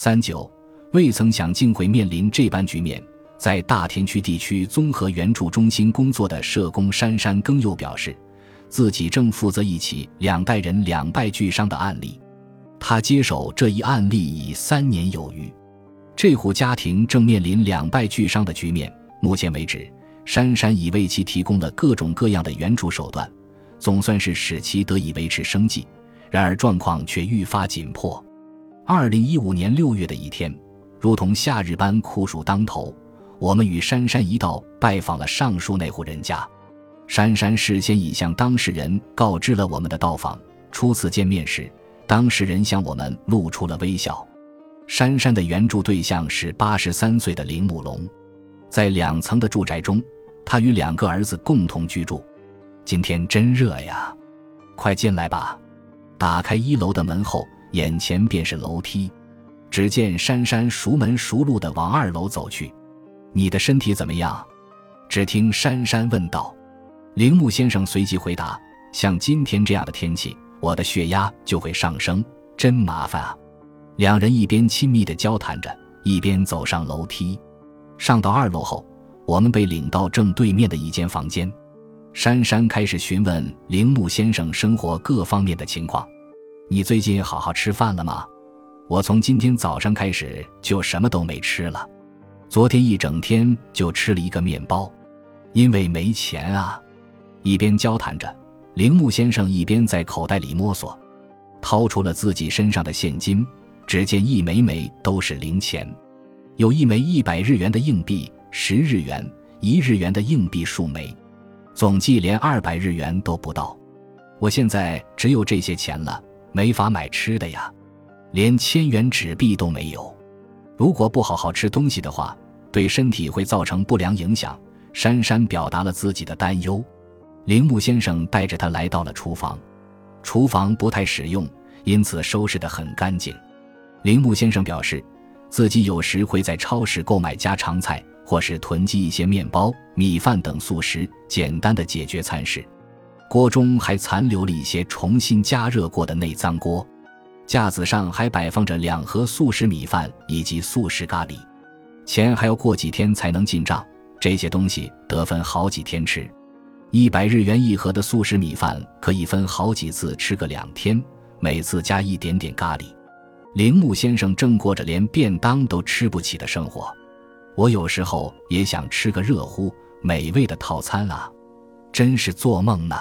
三九未曾想竟会面临这般局面。在大田区地区综合援助中心工作的社工珊珊耕佑表示，自己正负责一起两代人两败俱伤的案例。他接手这一案例已三年有余，这户家庭正面临两败俱伤的局面。目前为止，珊珊已为其提供了各种各样的援助手段，总算是使其得以维持生计。然而状况却愈发紧迫。二零一五年六月的一天，如同夏日般酷暑当头。我们与珊珊一道拜访了上述那户人家，珊珊事先已向当事人告知了我们的到访。初次见面时，当事人向我们露出了微笑。珊珊的援助对象是八十三岁的铃木龙，在两层的住宅中，他与两个儿子共同居住。今天真热呀，快进来吧。打开一楼的门后，眼前便是楼梯。只见珊珊熟门熟路地往二楼走去。你的身体怎么样？只听珊珊问道。铃木先生随即回答：“像今天这样的天气，我的血压就会上升，真麻烦啊。”两人一边亲密地交谈着，一边走上楼梯。上到二楼后，我们被领到正对面的一间房间。珊珊开始询问铃木先生生活各方面的情况：“你最近好好吃饭了吗？我从今天早上开始就什么都没吃了。”昨天一整天就吃了一个面包，因为没钱啊。一边交谈着，铃木先生一边在口袋里摸索，掏出了自己身上的现金。只见一枚枚都是零钱，有一枚一百日元的硬币，十日元、一日元的硬币数枚，总计连二百日元都不到。我现在只有这些钱了，没法买吃的呀，连千元纸币都没有。如果不好好吃东西的话，对身体会造成不良影响。珊珊表达了自己的担忧。铃木先生带着他来到了厨房，厨房不太实用，因此收拾得很干净。铃木先生表示，自己有时会在超市购买家常菜，或是囤积一些面包、米饭等速食，简单的解决餐食。锅中还残留了一些重新加热过的内脏锅。架子上还摆放着两盒速食米饭以及速食咖喱，钱还要过几天才能进账。这些东西得分好几天吃，一百日元一盒的速食米饭可以分好几次吃个两天，每次加一点点咖喱。铃木先生正过着连便当都吃不起的生活，我有时候也想吃个热乎美味的套餐啊，真是做梦呢。